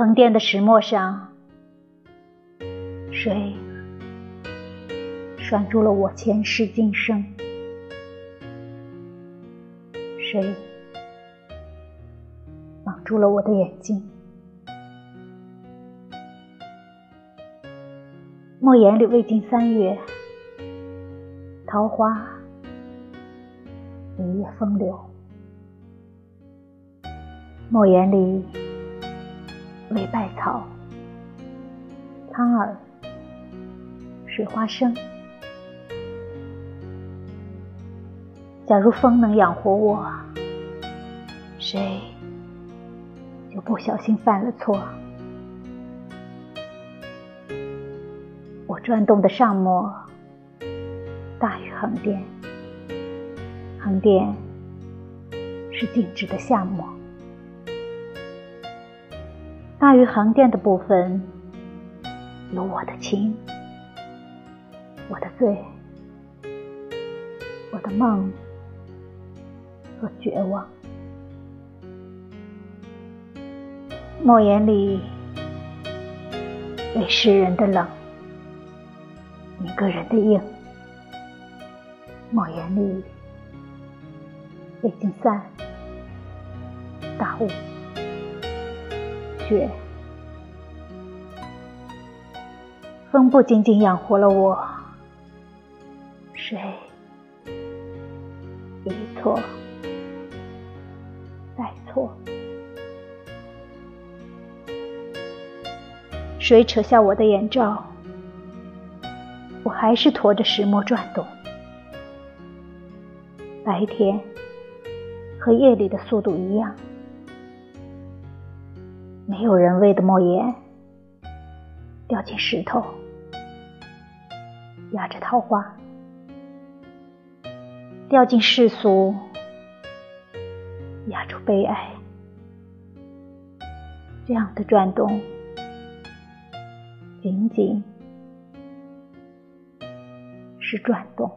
横店的石磨上，谁拴住了我前世今生？谁绑住了我的眼睛？莫言里未尽三月，桃花一夜风流。莫言里为百草，苍耳水花生。假如风能养活我，谁就不小心犯了错？我转动的上磨大于横店，横店是静止的下磨。大于横店的部分有我的情，我的罪，我的梦和绝望。莫言里为诗人的冷。一个人的硬，莫言里未经散，大雾雪，风不仅仅养活了我，水一错再错？谁扯下我的眼罩？我还是驮着石磨转动，白天和夜里的速度一样。没有人为的莫言掉进石头，压着桃花掉进世俗，压住悲哀。这样的转动，仅仅。是转动。